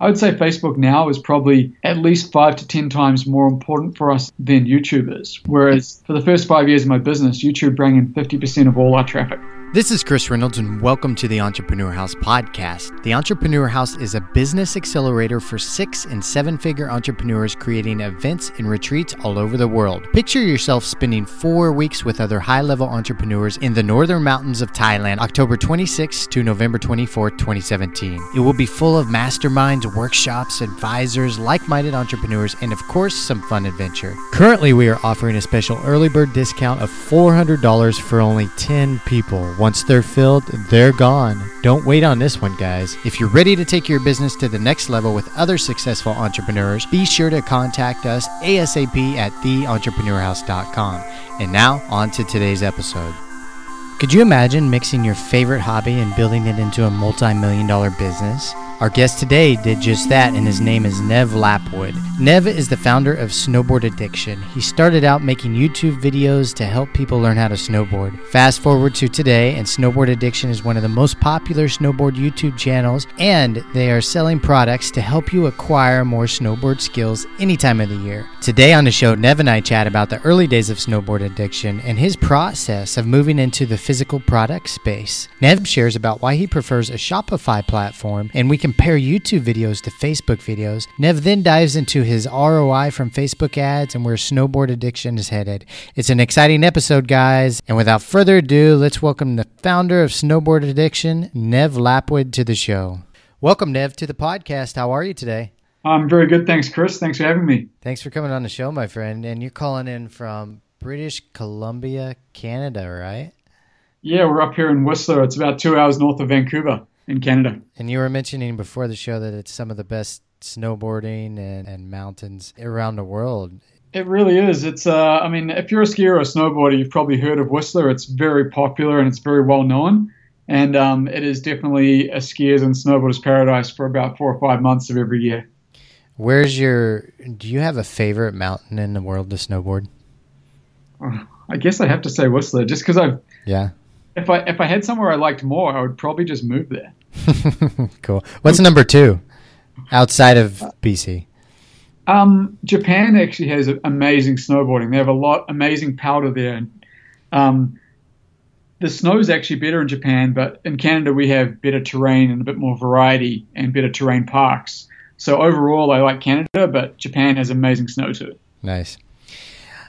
I would say Facebook now is probably at least five to 10 times more important for us than YouTube is. Whereas for the first five years of my business, YouTube brought in 50% of all our traffic. This is Chris Reynolds, and welcome to the Entrepreneur House podcast. The Entrepreneur House is a business accelerator for six and seven figure entrepreneurs creating events and retreats all over the world. Picture yourself spending four weeks with other high level entrepreneurs in the northern mountains of Thailand, October 26 to November 24, 2017. It will be full of masterminds, workshops, advisors, like minded entrepreneurs, and of course, some fun adventure. Currently, we are offering a special early bird discount of $400 for only 10 people. Once they're filled, they're gone. Don't wait on this one, guys. If you're ready to take your business to the next level with other successful entrepreneurs, be sure to contact us ASAP at theentrepreneurhouse.com. And now, on to today's episode. Could you imagine mixing your favorite hobby and building it into a multi million dollar business? Our guest today did just that, and his name is Nev Lapwood. Nev is the founder of Snowboard Addiction. He started out making YouTube videos to help people learn how to snowboard. Fast forward to today, and Snowboard Addiction is one of the most popular snowboard YouTube channels, and they are selling products to help you acquire more snowboard skills any time of the year. Today on the show, Nev and I chat about the early days of snowboard addiction and his process of moving into the physical product space. Nev shares about why he prefers a Shopify platform, and we compare YouTube videos to Facebook videos. Nev then dives into his ROI from Facebook ads and where snowboard addiction is headed. It's an exciting episode, guys. And without further ado, let's welcome the founder of Snowboard Addiction, Nev Lapwood, to the show. Welcome, Nev, to the podcast. How are you today? I'm very good. Thanks, Chris. Thanks for having me. Thanks for coming on the show, my friend. And you're calling in from British Columbia, Canada, right? Yeah, we're up here in Whistler. It's about two hours north of Vancouver in Canada. And you were mentioning before the show that it's some of the best snowboarding and, and mountains around the world. It really is. It's uh, I mean, if you're a skier or a snowboarder, you've probably heard of Whistler. It's very popular and it's very well known. And um, it is definitely a skiers and snowboarders paradise for about four or five months of every year. Where's your? Do you have a favorite mountain in the world to snowboard? I guess I have to say Whistler, just because I've yeah. If I if I had somewhere I liked more, I would probably just move there. cool. What's number two outside of BC? Um, Japan actually has amazing snowboarding. They have a lot amazing powder there. Um, the snow is actually better in Japan, but in Canada we have better terrain and a bit more variety and better terrain parks. So overall, I like Canada, but Japan has amazing snow too. Nice.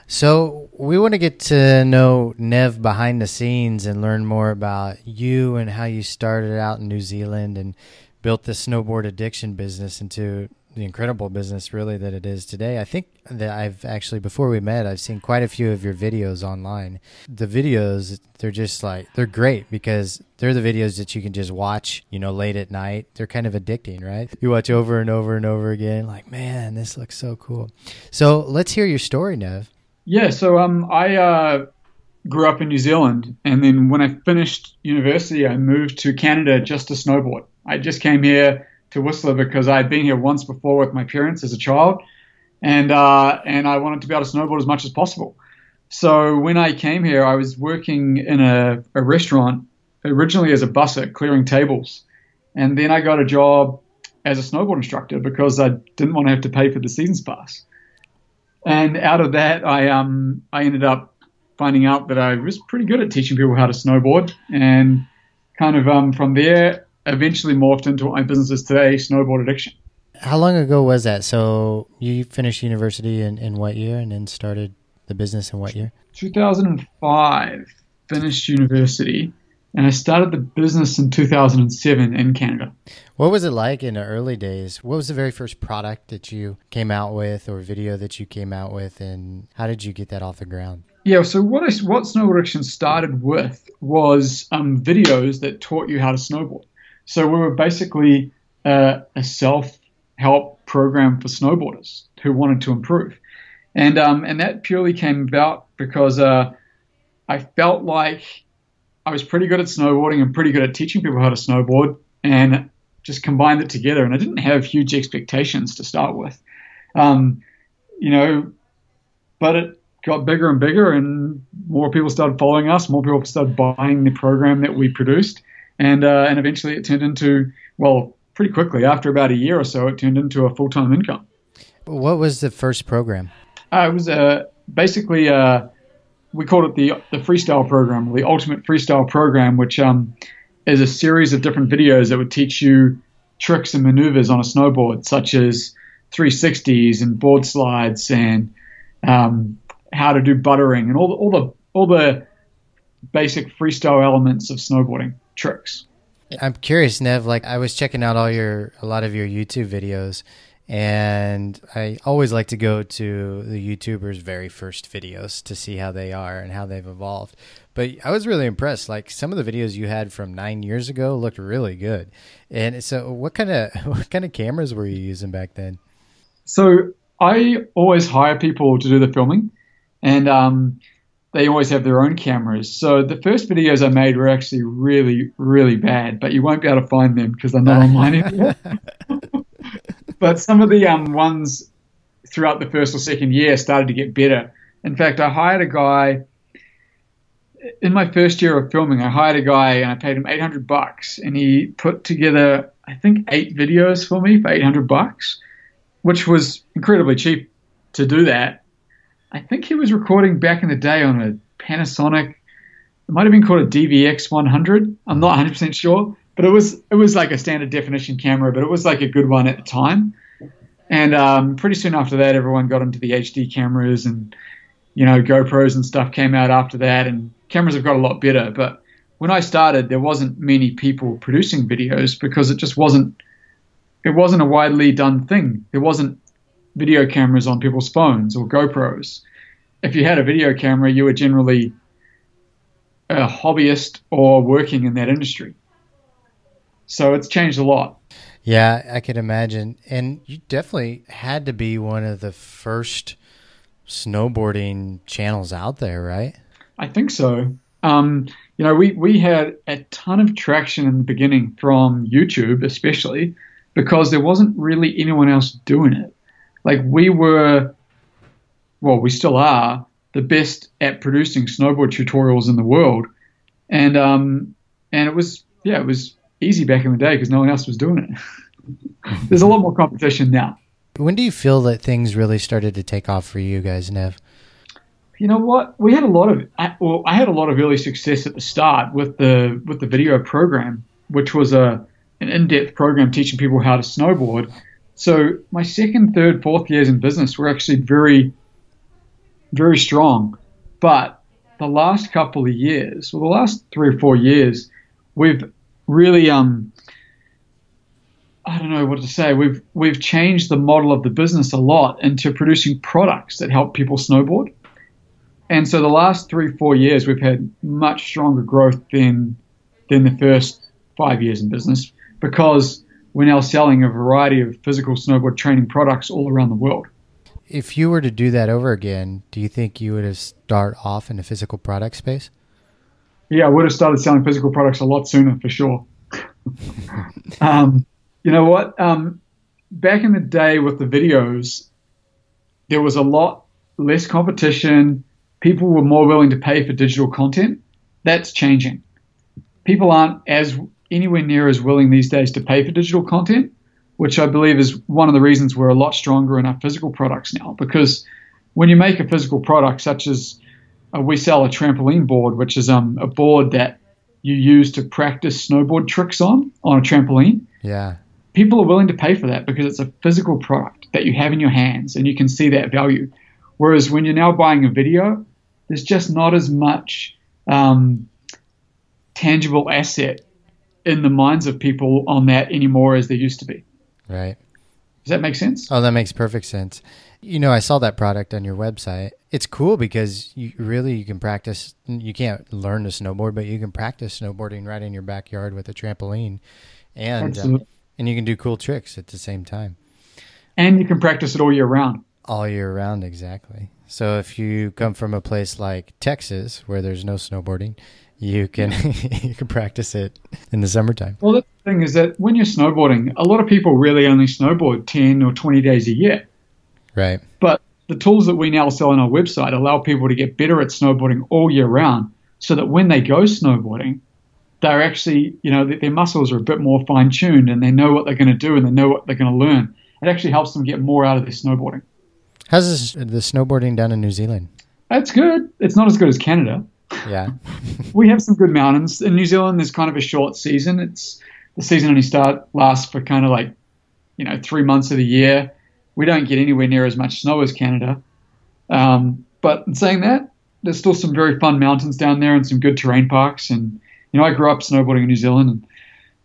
So we want to get to know Nev behind the scenes and learn more about you and how you started out in New Zealand and built the snowboard addiction business into the incredible business really that it is today. I think that I've actually before we met, I've seen quite a few of your videos online. The videos they're just like they're great because they're the videos that you can just watch, you know, late at night. They're kind of addicting, right? You watch over and over and over again like, "Man, this looks so cool." So, let's hear your story, Nev. Yeah, so um, I uh, grew up in New Zealand, and then when I finished university, I moved to Canada just to snowboard. I just came here to Whistler because I had been here once before with my parents as a child, and uh, and I wanted to be able to snowboard as much as possible. So when I came here, I was working in a, a restaurant originally as a busser, clearing tables, and then I got a job as a snowboard instructor because I didn't want to have to pay for the season's pass and out of that, I um I ended up finding out that I was pretty good at teaching people how to snowboard, and kind of um from there eventually morphed into what my business is today, snowboard addiction. How long ago was that? So you finished university in, in what year, and then started the business in what year? 2005. Finished university, and I started the business in 2007 in Canada. What was it like in the early days? What was the very first product that you came out with, or video that you came out with, and how did you get that off the ground? Yeah, so what I, what Snowboard Addiction started with was um, videos that taught you how to snowboard. So we were basically uh, a self help program for snowboarders who wanted to improve, and um, and that purely came about because uh, I felt like I was pretty good at snowboarding and pretty good at teaching people how to snowboard, and just combined it together. And I didn't have huge expectations to start with, um, you know, but it got bigger and bigger, and more people started following us. More people started buying the program that we produced, and uh, and eventually it turned into well, pretty quickly. After about a year or so, it turned into a full time income. What was the first program? Uh, it was uh, basically uh, we called it the the freestyle program, the ultimate freestyle program, which um, is a series of different videos that would teach you tricks and maneuvers on a snowboard, such as 360s and board slides and um, how to do buttering and all the, all the all the basic freestyle elements of snowboarding tricks. I'm curious, Nev. Like I was checking out all your a lot of your YouTube videos, and I always like to go to the YouTubers' very first videos to see how they are and how they've evolved. But I was really impressed. Like some of the videos you had from nine years ago looked really good. And so, what kind of what kind of cameras were you using back then? So I always hire people to do the filming, and um, they always have their own cameras. So the first videos I made were actually really, really bad, but you won't be able to find them because they're not online anymore. but some of the um, ones throughout the first or second year started to get better. In fact, I hired a guy in my first year of filming. I hired a guy and I paid him 800 bucks, and he put together I think eight videos for me for 800 bucks, which was incredibly cheap to do that I think he was recording back in the day on a Panasonic. It might have been called a DVX 100. I'm not 100% sure, but it was it was like a standard definition camera, but it was like a good one at the time. And um, pretty soon after that, everyone got into the HD cameras, and you know GoPros and stuff came out after that, and cameras have got a lot better. But when I started, there wasn't many people producing videos because it just wasn't it wasn't a widely done thing. There wasn't video cameras on people's phones or GoPros. If you had a video camera, you were generally a hobbyist or working in that industry. So it's changed a lot. Yeah, I could imagine. And you definitely had to be one of the first snowboarding channels out there, right? I think so. Um, you know, we, we had a ton of traction in the beginning from YouTube, especially because there wasn't really anyone else doing it like we were, well, we still are the best at producing snowboard tutorials in the world, and um, and it was yeah, it was easy back in the day because no one else was doing it. There's a lot more competition now. When do you feel that things really started to take off for you guys, Nev? You know what? We had a lot of I, well, I had a lot of early success at the start with the with the video program, which was a an in-depth program teaching people how to snowboard so my second, third, fourth years in business were actually very, very strong. But the last couple of years, or the last three or four years, we've really um I don't know what to say. We've we've changed the model of the business a lot into producing products that help people snowboard. And so the last three, four years we've had much stronger growth than than the first five years in business because we're now selling a variety of physical snowboard training products all around the world. If you were to do that over again, do you think you would have start off in the physical product space? Yeah, I would have started selling physical products a lot sooner for sure. um, you know what? Um, back in the day with the videos, there was a lot less competition. People were more willing to pay for digital content. That's changing. People aren't as anywhere near as willing these days to pay for digital content, which I believe is one of the reasons we're a lot stronger in our physical products now. Because when you make a physical product, such as uh, we sell a trampoline board, which is um, a board that you use to practice snowboard tricks on on a trampoline. Yeah. People are willing to pay for that because it's a physical product that you have in your hands and you can see that value. Whereas when you're now buying a video, there's just not as much um, tangible asset in the minds of people on that anymore as there used to be. Right. Does that make sense? Oh, that makes perfect sense. You know, I saw that product on your website. It's cool because you really you can practice. You can't learn to snowboard, but you can practice snowboarding right in your backyard with a trampoline, and uh, and you can do cool tricks at the same time. And you can practice it all year round. All year round, exactly. So if you come from a place like Texas where there's no snowboarding, you can you can practice it in the summertime. Well, the thing is that when you're snowboarding, a lot of people really only snowboard 10 or 20 days a year. Right. But the tools that we now sell on our website allow people to get better at snowboarding all year round so that when they go snowboarding, they're actually, you know, their muscles are a bit more fine tuned and they know what they're going to do and they know what they're going to learn. It actually helps them get more out of their snowboarding. How's this, the snowboarding down in New Zealand? It's good. It's not as good as Canada. Yeah. we have some good mountains in New Zealand. There's kind of a short season. It's the season only start lasts for kind of like, you know, three months of the year. We don't get anywhere near as much snow as Canada. Um, but in saying that, there's still some very fun mountains down there and some good terrain parks. And you know, I grew up snowboarding in New Zealand, and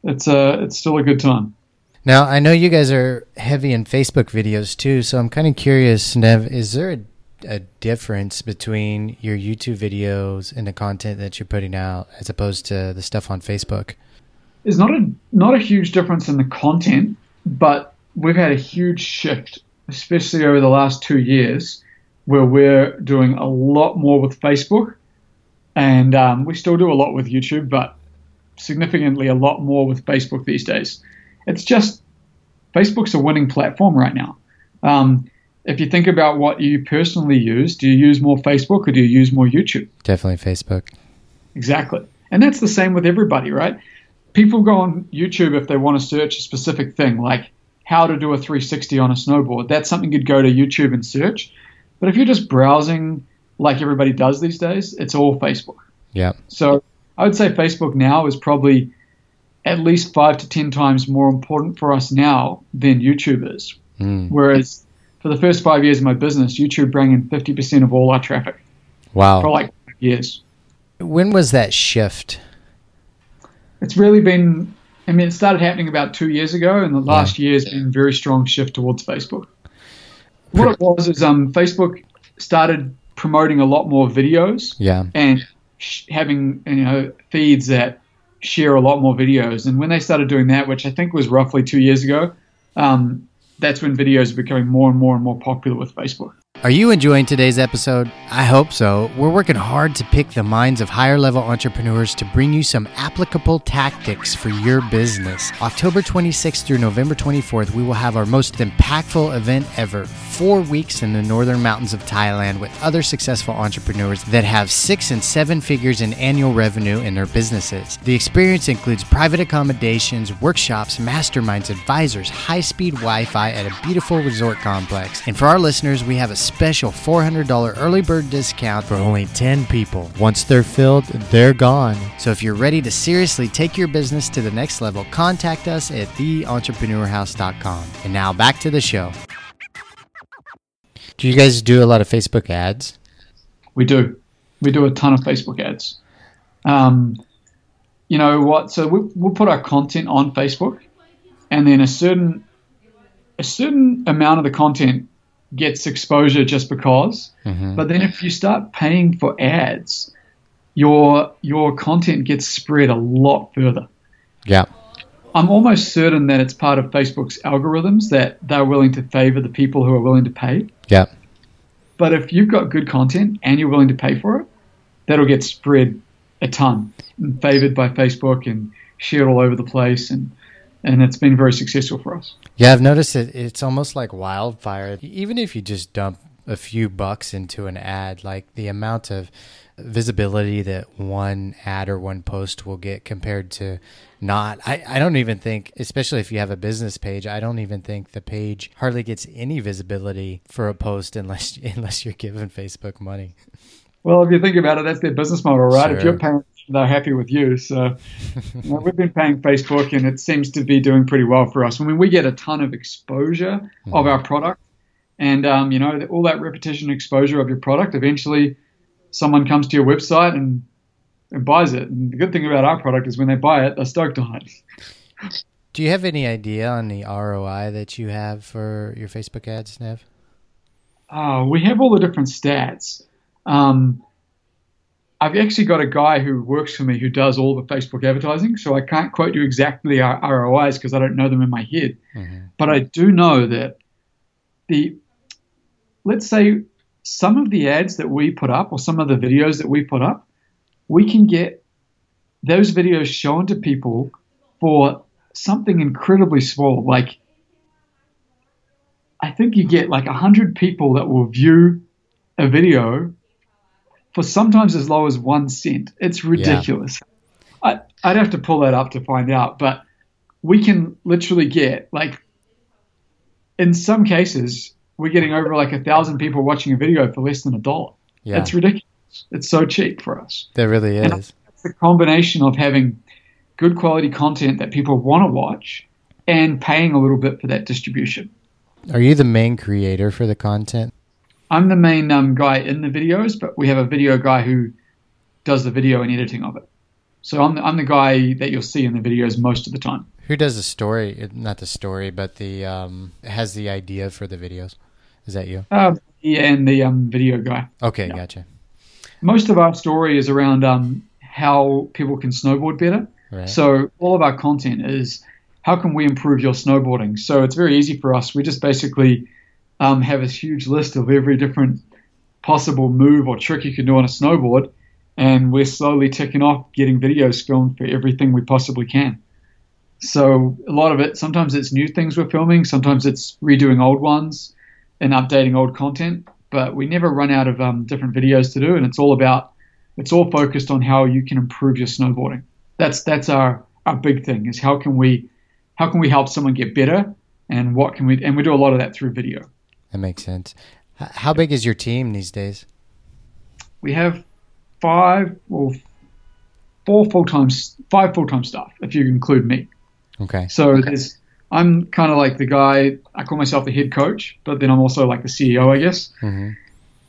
it's uh, it's still a good time. Now, I know you guys are heavy in Facebook videos too, so I'm kind of curious, Nev, is there a, a, difference between your YouTube videos and the content that you're putting out as opposed to the stuff on Facebook? There's not a not a huge difference in the content, but we've had a huge shift, especially over the last two years, where we're doing a lot more with Facebook, and um, we still do a lot with YouTube, but significantly a lot more with Facebook these days. It's just Facebook's a winning platform right now. Um, if you think about what you personally use, do you use more Facebook or do you use more YouTube? Definitely Facebook. Exactly. And that's the same with everybody, right? People go on YouTube if they want to search a specific thing, like how to do a 360 on a snowboard. That's something you'd go to YouTube and search. But if you're just browsing like everybody does these days, it's all Facebook. Yeah. So I would say Facebook now is probably at least five to ten times more important for us now than YouTube is. Mm. Whereas for the first five years of my business, YouTube brought in 50% of all our traffic. Wow. For like years. When was that shift? It's really been I mean, it started happening about two years ago, and the last yeah. year has been a very strong shift towards Facebook. What it was is um, Facebook started promoting a lot more videos, yeah, and sh- having you know feeds that share a lot more videos. And when they started doing that, which I think was roughly two years ago, um, that's when videos are becoming more and more and more popular with Facebook. Are you enjoying today's episode? I hope so. We're working hard to pick the minds of higher level entrepreneurs to bring you some applicable tactics for your business. October 26th through November 24th, we will have our most impactful event ever four weeks in the northern mountains of Thailand with other successful entrepreneurs that have six and seven figures in annual revenue in their businesses. The experience includes private accommodations, workshops, masterminds, advisors, high speed Wi Fi at a beautiful resort complex. And for our listeners, we have a special $400 early bird discount for only 10 people. Once they're filled, they're gone. So if you're ready to seriously take your business to the next level, contact us at theentrepreneurhouse.com. And now back to the show. Do you guys do a lot of Facebook ads? We do. We do a ton of Facebook ads. Um, you know what? So we, we'll put our content on Facebook, and then a certain a certain amount of the content gets exposure just because. Mm-hmm. But then if you start paying for ads, your your content gets spread a lot further. Yeah. I'm almost certain that it's part of Facebook's algorithms that they're willing to favor the people who are willing to pay. Yeah. But if you've got good content and you're willing to pay for it, that'll get spread a ton and favored by Facebook and shared all over the place and and it's been very successful for us. Yeah, I've noticed it. It's almost like wildfire. Even if you just dump a few bucks into an ad, like the amount of visibility that one ad or one post will get compared to not I, I don't even think especially if you have a business page i don't even think the page hardly gets any visibility for a post unless unless you're giving facebook money well if you think about it that's their business model right sure. if you're paying they're happy with you so you know, we've been paying facebook and it seems to be doing pretty well for us i mean we get a ton of exposure mm-hmm. of our product and um, you know all that repetition exposure of your product eventually someone comes to your website and, and buys it. And the good thing about our product is when they buy it, they're stoked on it. Do you have any idea on the ROI that you have for your Facebook ads, Nev? Oh, we have all the different stats. Um, I've actually got a guy who works for me who does all the Facebook advertising, so I can't quote you exactly our ROIs because I don't know them in my head. Mm-hmm. But I do know that the, let's say some of the ads that we put up or some of the videos that we put up, we can get those videos shown to people for something incredibly small. Like, I think you get like 100 people that will view a video for sometimes as low as one cent. It's ridiculous. Yeah. I, I'd have to pull that up to find out, but we can literally get like, in some cases, we're getting over like a thousand people watching a video for less than a dollar. Yeah. It's ridiculous. It's so cheap for us. There really is. It's a combination of having good quality content that people want to watch and paying a little bit for that distribution. Are you the main creator for the content? I'm the main um, guy in the videos, but we have a video guy who does the video and editing of it. So I'm the, I'm the guy that you'll see in the videos most of the time. Who does the story? Not the story, but the um, has the idea for the videos. Is that you? Uh, yeah, and the um, video guy. Okay, gotcha. Most of our story is around um, how people can snowboard better. Right. So all of our content is how can we improve your snowboarding? So it's very easy for us. We just basically um, have a huge list of every different possible move or trick you can do on a snowboard, and we're slowly ticking off getting videos filmed for everything we possibly can. So a lot of it, sometimes it's new things we're filming, sometimes it's redoing old ones and updating old content, but we never run out of um, different videos to do, and it's all about, it's all focused on how you can improve your snowboarding. That's that's our our big thing is how can we how can we help someone get better, and what can we and we do a lot of that through video. That makes sense. How big is your team these days? We have five well four full time five full time staff if you include me. Okay. So there's I'm kind of like the guy. I call myself the head coach, but then I'm also like the CEO, I guess. hmm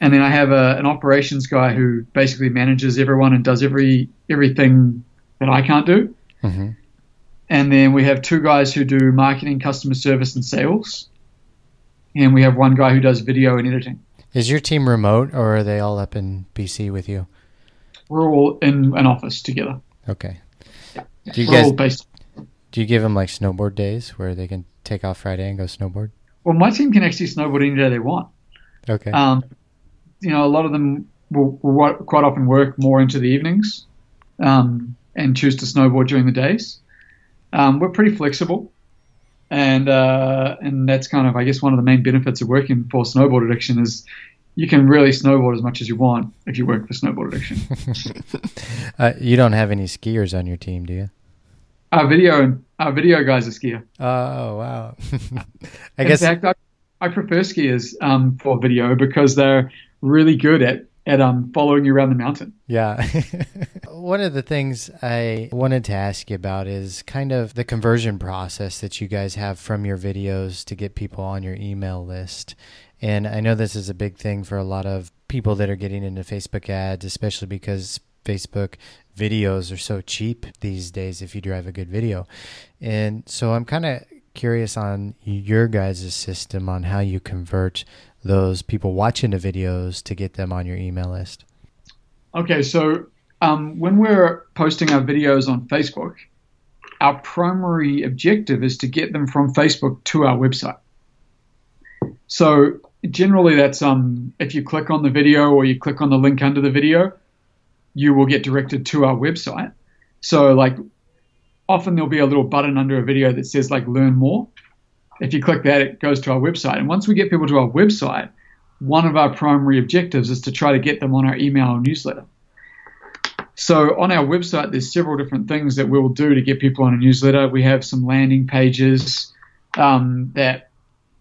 And then I have a, an operations guy who basically manages everyone and does every everything that I can't do. hmm And then we have two guys who do marketing, customer service, and sales. And we have one guy who does video and editing. Is your team remote or are they all up in BC with you? We're all in an office together. Okay. Do you We're all guys based. do you give them like snowboard days where they can take off Friday and go snowboard? Well, my team can actually snowboard any day they want. Okay. Um, you know, a lot of them will, will quite often work more into the evenings um, and choose to snowboard during the days. Um, we're pretty flexible, and uh, and that's kind of, I guess, one of the main benefits of working for Snowboard Addiction is you can really snowboard as much as you want if you work for Snowboard Addiction. uh, you don't have any skiers on your team, do you? our video our video guys are skier. Oh wow. I In guess fact, I, I prefer skiers um, for video because they're really good at at um, following you around the mountain. Yeah. One of the things I wanted to ask you about is kind of the conversion process that you guys have from your videos to get people on your email list. And I know this is a big thing for a lot of people that are getting into Facebook ads, especially because Facebook videos are so cheap these days if you drive a good video. And so I'm kind of curious on your guys' system on how you convert those people watching the videos to get them on your email list. Okay, so um, when we're posting our videos on Facebook, our primary objective is to get them from Facebook to our website. So generally, that's um, if you click on the video or you click on the link under the video, you will get directed to our website. So like often there'll be a little button under a video that says like learn more. If you click that, it goes to our website. And once we get people to our website, one of our primary objectives is to try to get them on our email newsletter. So on our website, there's several different things that we'll do to get people on a newsletter. We have some landing pages um, that,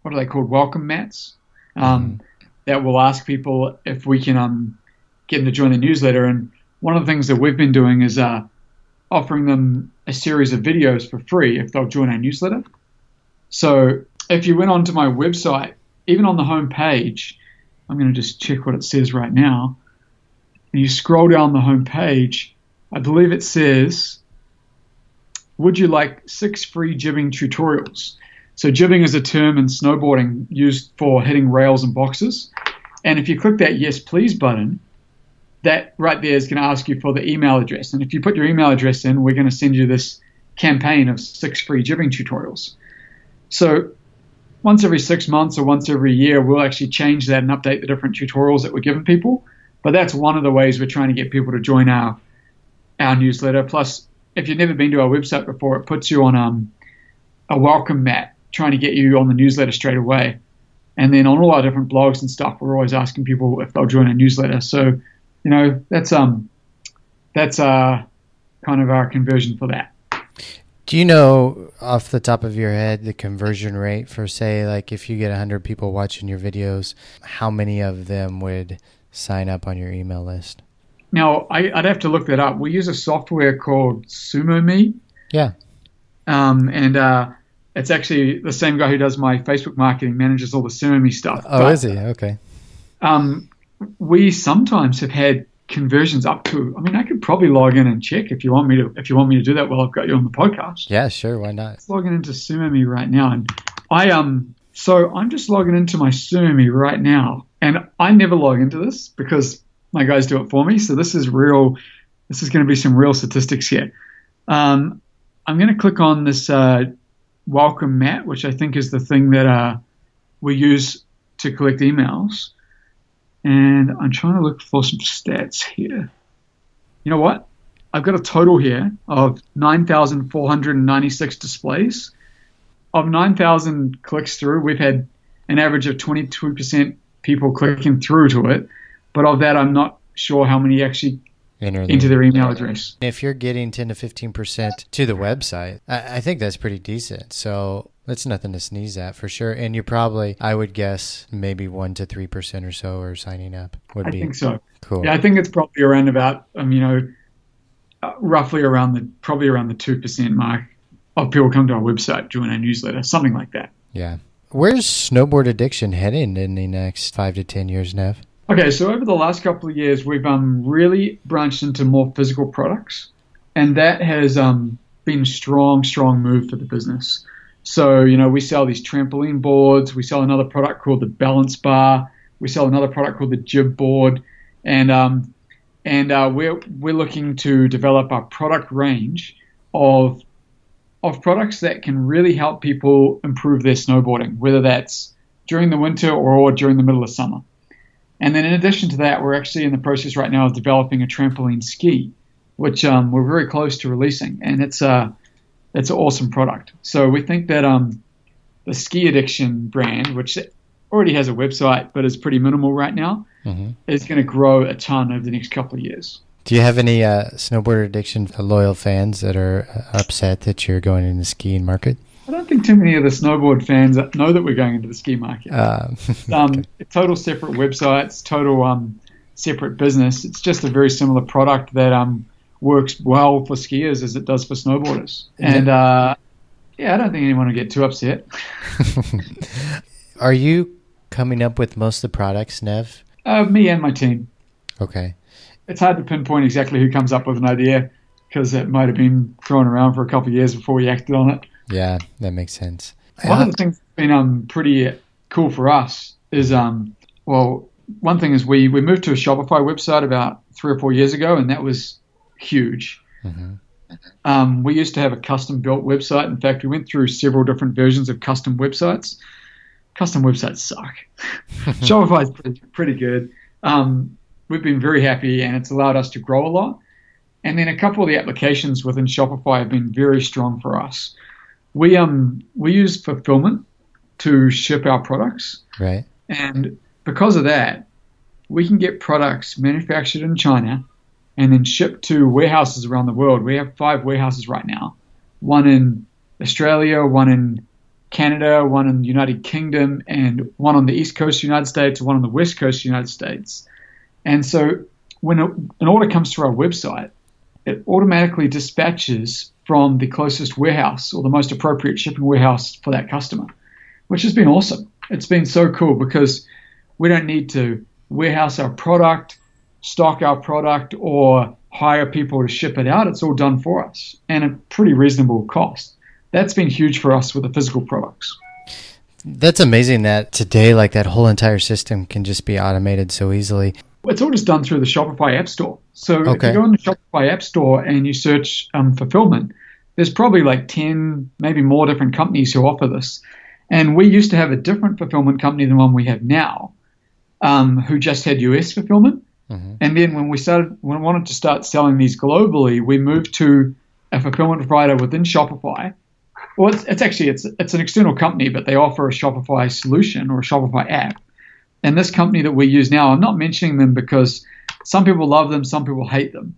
what are they called? Welcome mats um, that will ask people if we can um, get them to join the newsletter. And one of the things that we've been doing is uh, offering them a series of videos for free if they'll join our newsletter. So if you went onto my website, even on the home page, I'm going to just check what it says right now. And you scroll down the home page, I believe it says, Would you like six free jibbing tutorials? So, jibbing is a term in snowboarding used for hitting rails and boxes. And if you click that Yes Please button, that right there is going to ask you for the email address. And if you put your email address in, we're going to send you this campaign of six free jibbing tutorials. So once every six months or once every year, we'll actually change that and update the different tutorials that we're giving people. But that's one of the ways we're trying to get people to join our our newsletter. Plus, if you've never been to our website before, it puts you on um, a welcome mat, trying to get you on the newsletter straight away. And then on all our different blogs and stuff, we're always asking people if they'll join our newsletter. So, you know, that's um, that's uh, kind of our conversion for that. Do you know off the top of your head the conversion rate for say like if you get 100 people watching your videos, how many of them would sign up on your email list? Now, I, would have to look that up. We use a software called SumoMe. Yeah. Um, and uh, it's actually the same guy who does my Facebook marketing, manages all the SumoMe stuff. Oh, but, is he? Okay. Um, we sometimes have had conversions up to. I mean, I could probably log in and check if you want me to. If you want me to do that, while I've got you on the podcast. Yeah, sure. Why not? Let's logging into SumoMe right now, and I um. So I'm just logging into my SumoMe right now, and I never log into this because my guys do it for me. So this is real. This is going to be some real statistics here. Um, I'm going to click on this uh, welcome mat, which I think is the thing that uh, we use to collect emails and I'm trying to look for some stats here. You know what? I've got a total here of 9,496 displays. Of 9,000 clicks through, we've had an average of 22% people clicking through to it. But of that, I'm not sure how many actually Enter into their email address. If you're getting 10 to 15% to the website, I, I think that's pretty decent. So that's nothing to sneeze at for sure. And you're probably, I would guess, maybe one to three percent or so are signing up. Would I be think so. Cool. Yeah, I think it's probably around about, um, you know, uh, roughly around the probably around the two percent mark of people come to our website, join our newsletter, something like that. Yeah. Where's snowboard addiction heading in the next five to ten years, Nev? Okay, so over the last couple of years, we've um, really branched into more physical products, and that has um, been a strong, strong move for the business. So, you know, we sell these trampoline boards. We sell another product called the balance bar. We sell another product called the jib board. And, um, and uh, we're, we're looking to develop a product range of, of products that can really help people improve their snowboarding, whether that's during the winter or during the middle of summer. And then in addition to that, we're actually in the process right now of developing a trampoline ski, which um, we're very close to releasing. And it's a, uh, it's an awesome product. So we think that um, the Ski Addiction brand, which already has a website but is pretty minimal right now, mm-hmm. is going to grow a ton over the next couple of years. Do you have any uh, snowboard addiction loyal fans that are uh, upset that you're going in the skiing market? I don't think too many of the snowboard fans know that we're going into the ski market. Uh, um, okay. total separate websites, total um, separate business. It's just a very similar product that um, works well for skiers as it does for snowboarders. And uh, yeah, I don't think anyone will get too upset. Are you coming up with most of the products, Nev? Uh, me and my team. Okay. It's hard to pinpoint exactly who comes up with an idea because it might have been thrown around for a couple of years before we acted on it. Yeah, that makes sense. One of the things that's been um, pretty cool for us is, um, well, one thing is we, we moved to a Shopify website about three or four years ago, and that was huge. Mm-hmm. Um, we used to have a custom built website. In fact, we went through several different versions of custom websites. Custom websites suck. Shopify is pretty, pretty good. Um, we've been very happy, and it's allowed us to grow a lot. And then a couple of the applications within Shopify have been very strong for us. We um we use fulfillment to ship our products, right? And because of that, we can get products manufactured in China and then shipped to warehouses around the world. We have five warehouses right now one in Australia, one in Canada, one in the United Kingdom, and one on the East Coast United States, one on the West Coast United States. And so when an order comes to our website, it automatically dispatches from the closest warehouse or the most appropriate shipping warehouse for that customer, which has been awesome. It's been so cool because we don't need to warehouse our product stock our product or hire people to ship it out. It's all done for us and a pretty reasonable cost. That's been huge for us with the physical products. That's amazing that today, like that whole entire system can just be automated so easily. It's all just done through the Shopify App Store. So okay. if you go on the Shopify App Store and you search um, fulfillment, there's probably like 10, maybe more different companies who offer this. And we used to have a different fulfillment company than one we have now, um, who just had US fulfillment. Mm-hmm. And then when we started, when we wanted to start selling these globally, we moved to a fulfillment provider within Shopify. Well, it's, it's actually it's it's an external company, but they offer a Shopify solution or a Shopify app. And this company that we use now, I'm not mentioning them because some people love them, some people hate them.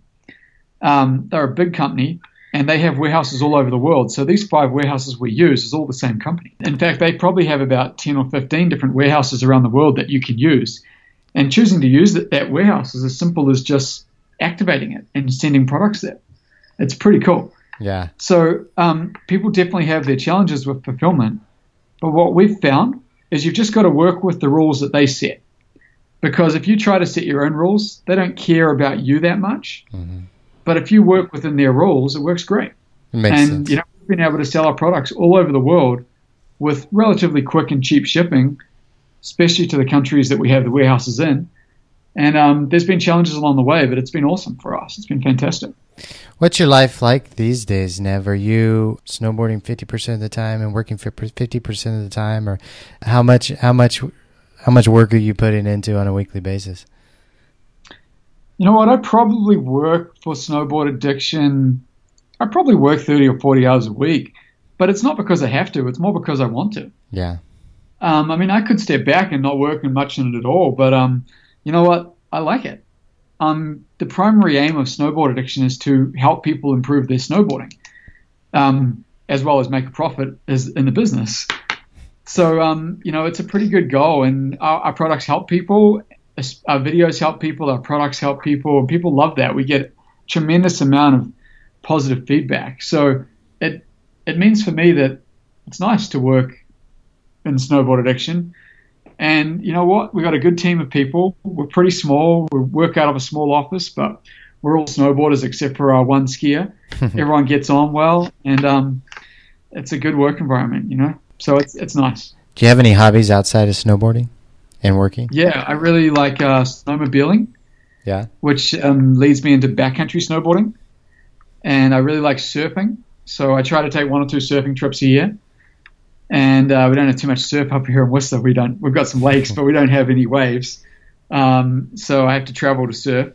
Um, they're a big company and they have warehouses all over the world. So these five warehouses we use is all the same company. In fact, they probably have about 10 or 15 different warehouses around the world that you can use. And choosing to use that, that warehouse is as simple as just activating it and sending products there. It's pretty cool. Yeah. So um, people definitely have their challenges with fulfillment. But what we've found is you've just got to work with the rules that they set. Because if you try to set your own rules, they don't care about you that much. Mm-hmm. But if you work within their rules, it works great. It makes and sense. you know, we've been able to sell our products all over the world with relatively quick and cheap shipping, especially to the countries that we have the warehouses in. And um, there's been challenges along the way, but it's been awesome for us. It's been fantastic. What's your life like these days, Nev? Are you snowboarding fifty percent of the time and working for fifty percent of the time, or how much? How much? How much work are you putting into on a weekly basis? You know what? I probably work for Snowboard Addiction. I probably work thirty or forty hours a week, but it's not because I have to. It's more because I want to. Yeah. Um, I mean, I could step back and not work much in it at all, but um, you know what? I like it. Um, the primary aim of snowboard addiction is to help people improve their snowboarding, um, as well as make a profit as in the business. So, um, you know, it's a pretty good goal, and our, our, products help people. Our videos help people. Our products help people, and people love that. We get a tremendous amount of positive feedback. So, it it means for me that it's nice to work in snowboard addiction and you know what? We've got a good team of people. We're pretty small. We work out of a small office, but we're all snowboarders except for our one skier. Everyone gets on well, and um, it's a good work environment, you know. So it's it's nice. Do you have any hobbies outside of snowboarding and working? Yeah, I really like uh, snowmobiling. Yeah. Which um, leads me into backcountry snowboarding, and I really like surfing. So I try to take one or two surfing trips a year and uh, we don't have too much surf up here in Whistler. We don't. We've got some lakes, but we don't have any waves. Um, so I have to travel to surf.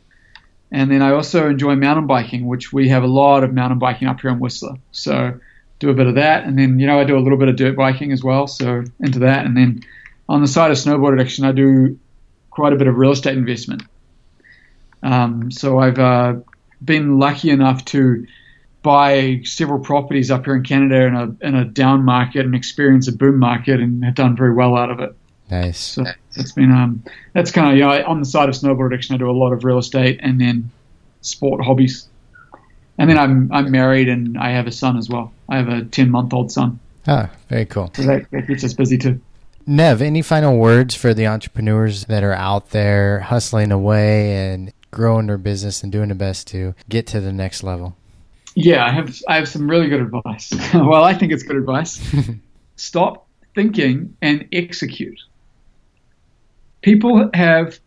And then I also enjoy mountain biking, which we have a lot of mountain biking up here in Whistler. So do a bit of that, and then you know I do a little bit of dirt biking as well. So into that, and then on the side of snowboard addiction, I do quite a bit of real estate investment. Um, so I've uh, been lucky enough to buy several properties up here in Canada in a in a down market and experience a boom market and have done very well out of it. Nice. So it's been um that's kind of you know on the side of snowboard addiction I do a lot of real estate and then sport hobbies. And then I'm I'm married and I have a son as well. I have a ten month old son. Ah, very cool. So that, that keeps us busy too. Nev, any final words for the entrepreneurs that are out there hustling away and growing their business and doing the best to get to the next level? Yeah, I have I have some really good advice. well, I think it's good advice. Stop thinking and execute. People have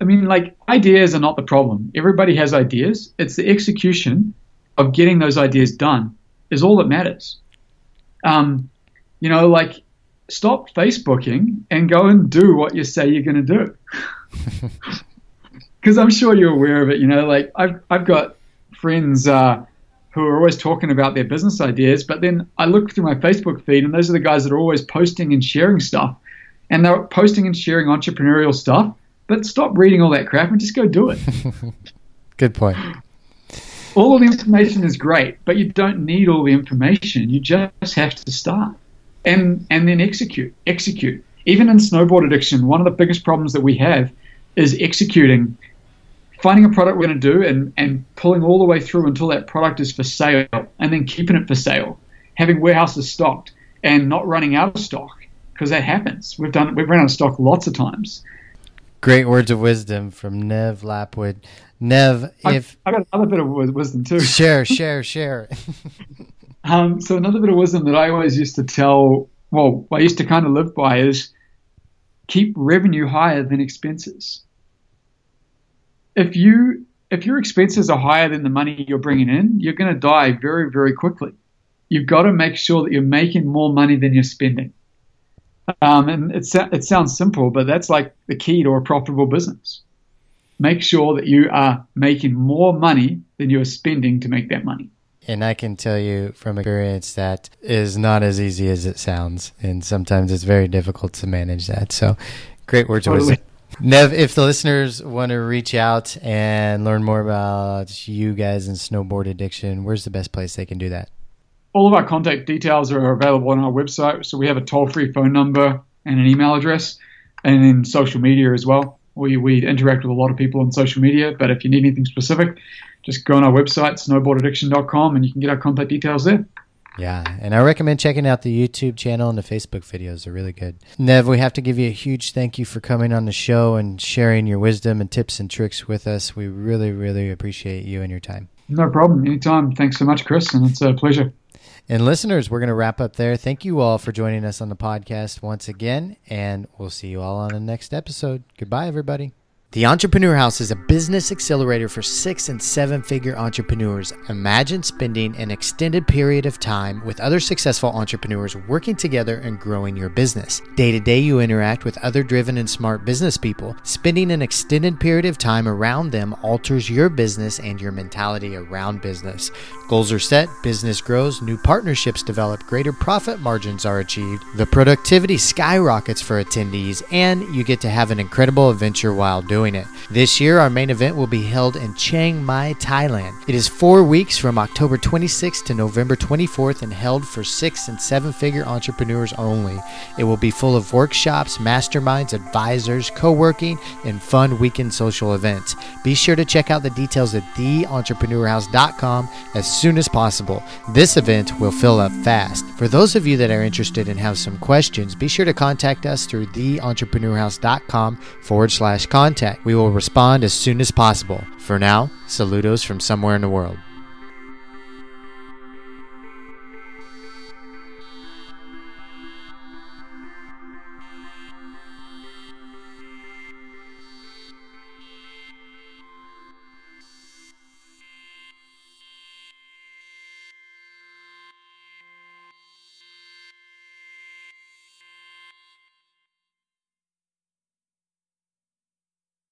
I mean like ideas are not the problem. Everybody has ideas. It's the execution of getting those ideas done is all that matters. Um, you know, like stop Facebooking and go and do what you say you're going to do. Because I'm sure you're aware of it. You know, like I've I've got friends uh, who are always talking about their business ideas. But then I look through my Facebook feed, and those are the guys that are always posting and sharing stuff. And they're posting and sharing entrepreneurial stuff. But stop reading all that crap and just go do it. Good point. All of the information is great, but you don't need all the information. You just have to start and and then execute. Execute. Even in snowboard addiction, one of the biggest problems that we have is executing finding a product we're going to do and, and pulling all the way through until that product is for sale and then keeping it for sale, having warehouses stocked and not running out of stock because that happens. We've done we've run out of stock lots of times. Great words of wisdom from Nev Lapwood. Nev, if I, I got another bit of wisdom too. Share, share, share. um, so another bit of wisdom that I always used to tell, well, I used to kind of live by is keep revenue higher than expenses if you if your expenses are higher than the money you're bringing in, you're going to die very very quickly. You've got to make sure that you're making more money than you're spending. Um, and it, it sounds simple, but that's like the key to a profitable business. Make sure that you are making more money than you are spending to make that money. And I can tell you from experience that is not as easy as it sounds. And sometimes it's very difficult to manage that. So great words totally. wisdom. Nev, if the listeners want to reach out and learn more about you guys and snowboard addiction, where's the best place they can do that? All of our contact details are available on our website. So we have a toll free phone number and an email address, and then social media as well. We, we interact with a lot of people on social media, but if you need anything specific, just go on our website, snowboardaddiction.com, and you can get our contact details there. Yeah, and I recommend checking out the YouTube channel and the Facebook videos. They're really good. Nev, we have to give you a huge thank you for coming on the show and sharing your wisdom and tips and tricks with us. We really, really appreciate you and your time. No problem. Anytime. Thanks so much, Chris, and it's a pleasure. And listeners, we're going to wrap up there. Thank you all for joining us on the podcast once again, and we'll see you all on the next episode. Goodbye, everybody. The Entrepreneur House is a business accelerator for six and seven figure entrepreneurs. Imagine spending an extended period of time with other successful entrepreneurs working together and growing your business. Day to day, you interact with other driven and smart business people. Spending an extended period of time around them alters your business and your mentality around business. Goals are set, business grows, new partnerships develop, greater profit margins are achieved, the productivity skyrockets for attendees, and you get to have an incredible adventure while doing it. This year, our main event will be held in Chiang Mai, Thailand. It is four weeks from October 26th to November 24th and held for six and seven figure entrepreneurs only. It will be full of workshops, masterminds, advisors, co working, and fun weekend social events. Be sure to check out the details at theentrepreneurhouse.com as soon as possible. This event will fill up fast. For those of you that are interested and have some questions, be sure to contact us through theentrepreneurhouse.com forward slash contact. We will respond as soon as possible. For now, saludos from somewhere in the world.